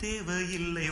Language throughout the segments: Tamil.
தேவையில்லை.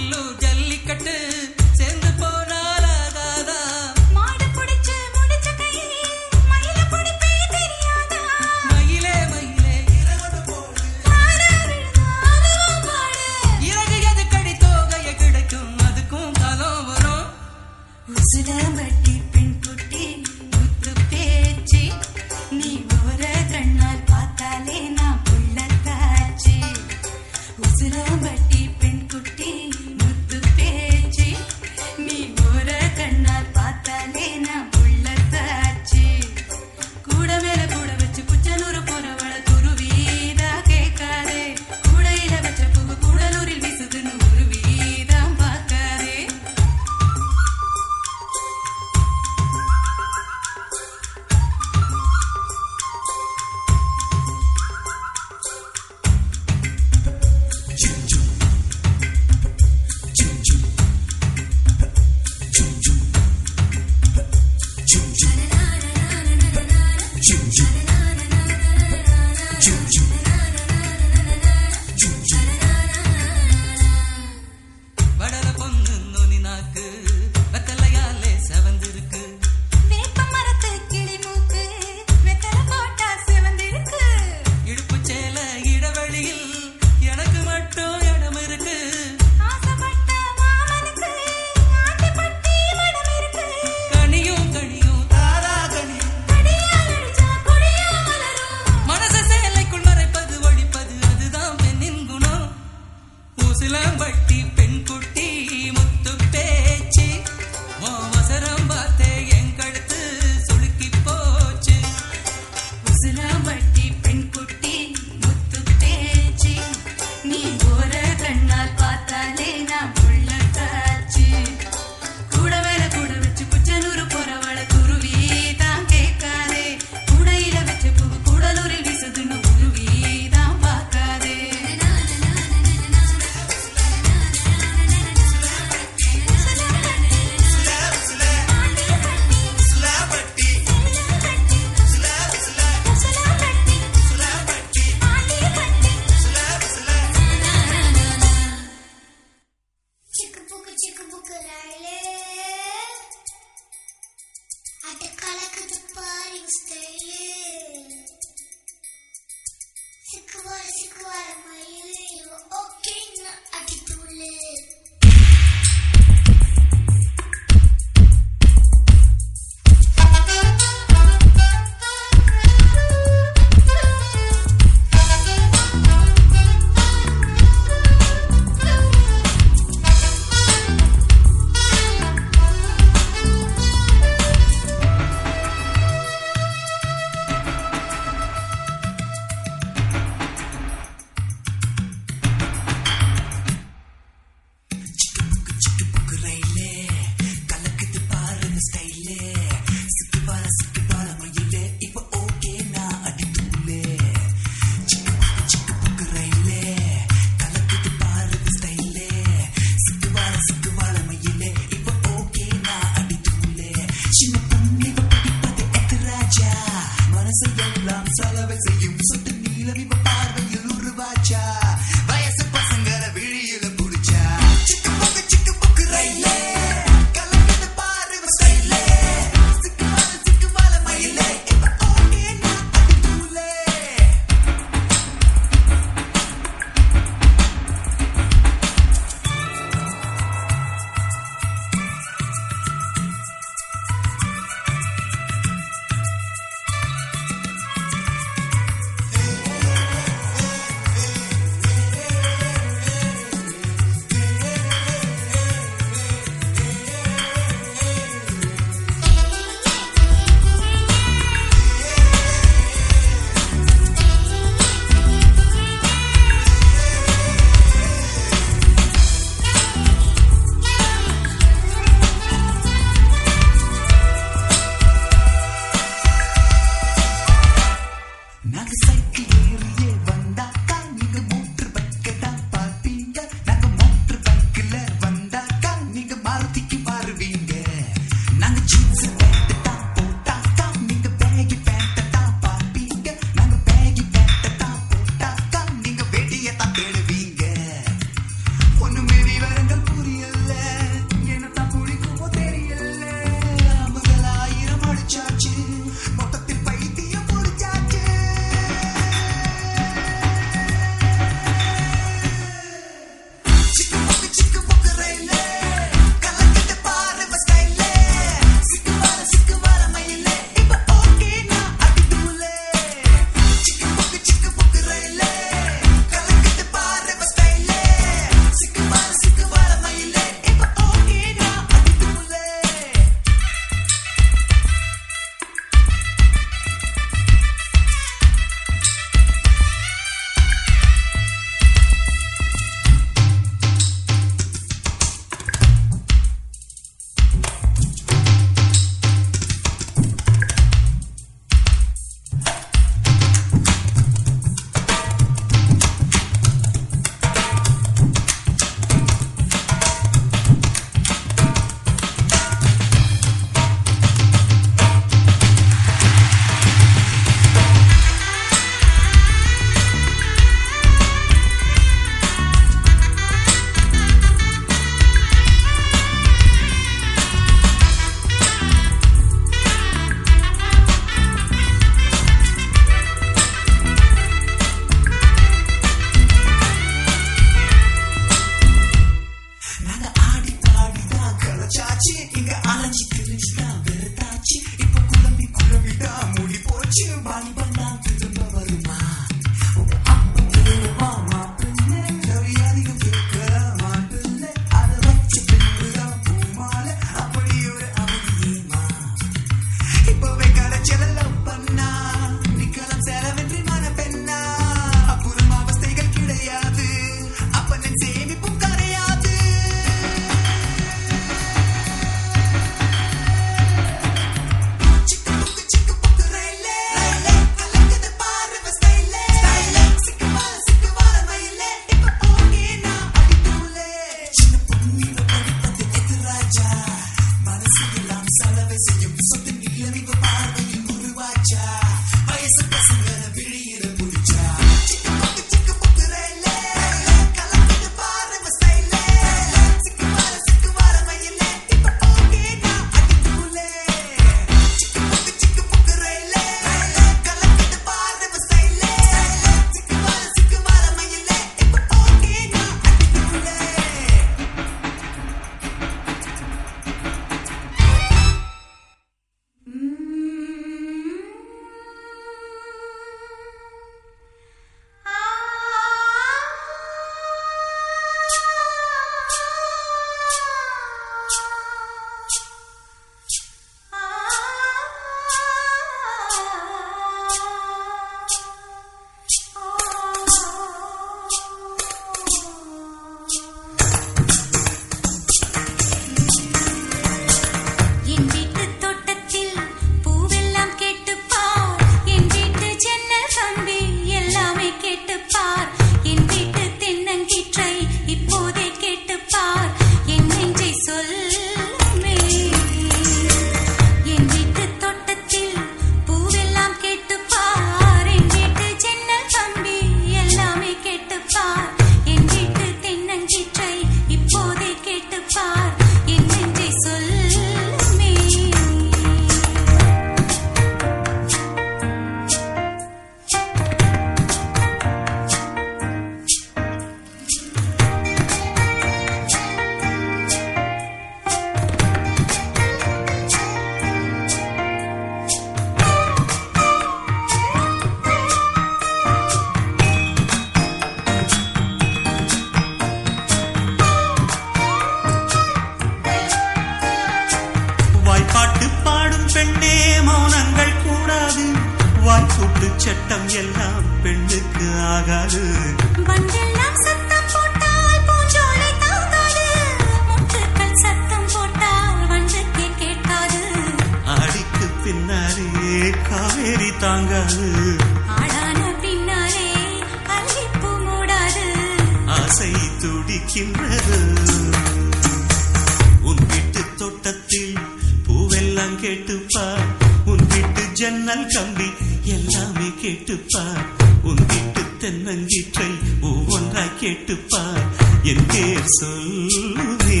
கேட்டுப்பார் உன் வீட்டு ஜன்னல் கம்பி எல்லாமே கேட்டுப்பார் உன் வீட்டு தென்னங்கீற்றை ஒவ்வொன்றா கேட்டுப்பார் என் பேர் சொல்வே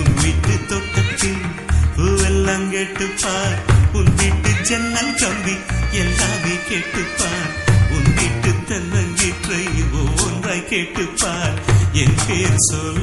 உன் வீட்டு தோட்டத்தில் பூவெல்லாம் கேட்டுப்பார் உன் வீட்டு ஜன்னல் கம்பி எல்லாமே கேட்டுப்பார் உன் வீட்டு தென்னங்கீற்றை ஒவ்வொன்றாய் கேட்டுப்பார் என் பேர் சொல்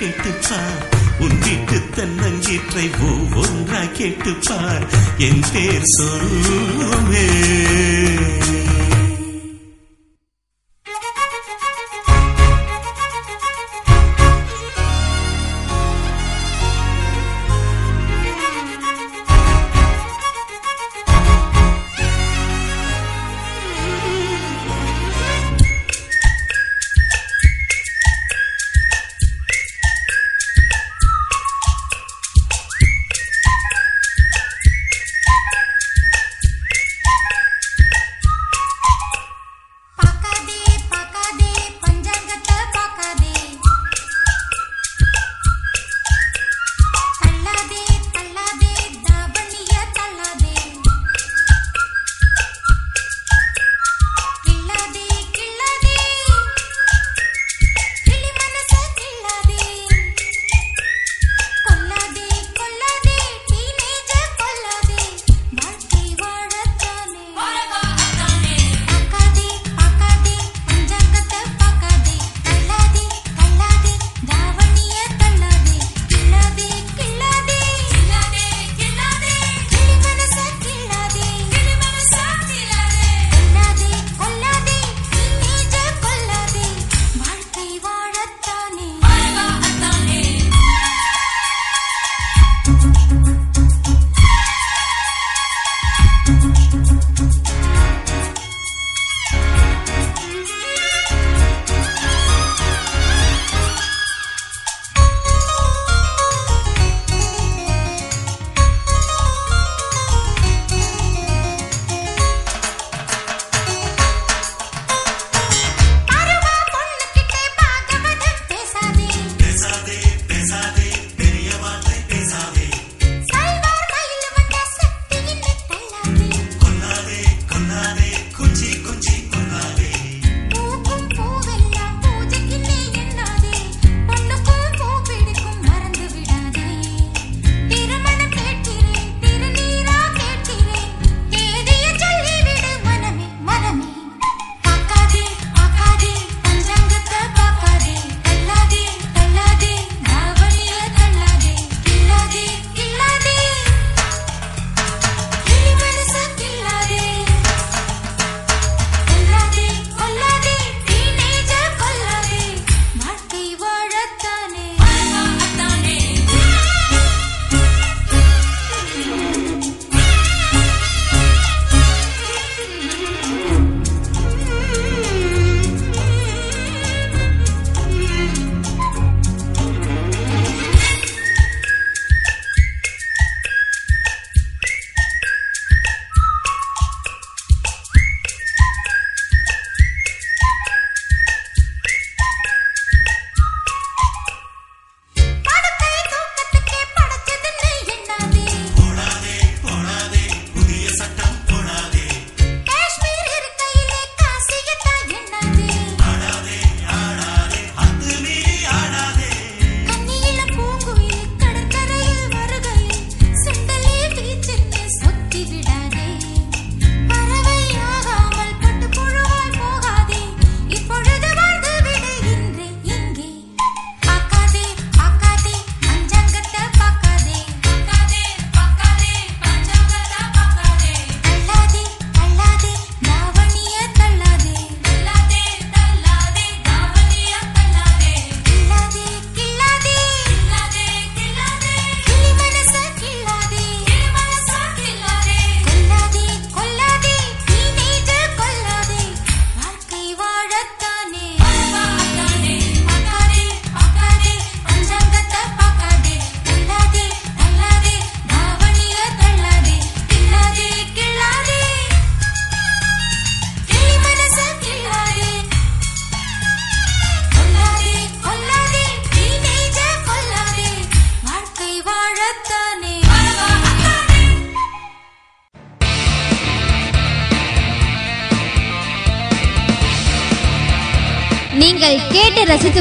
கேட்டுப்பார் உன் வீட்டு தென்னங்கீற்றை ஒவ்வொன்றா கேட்டுப்பார். என் பேர் சொல்லுமே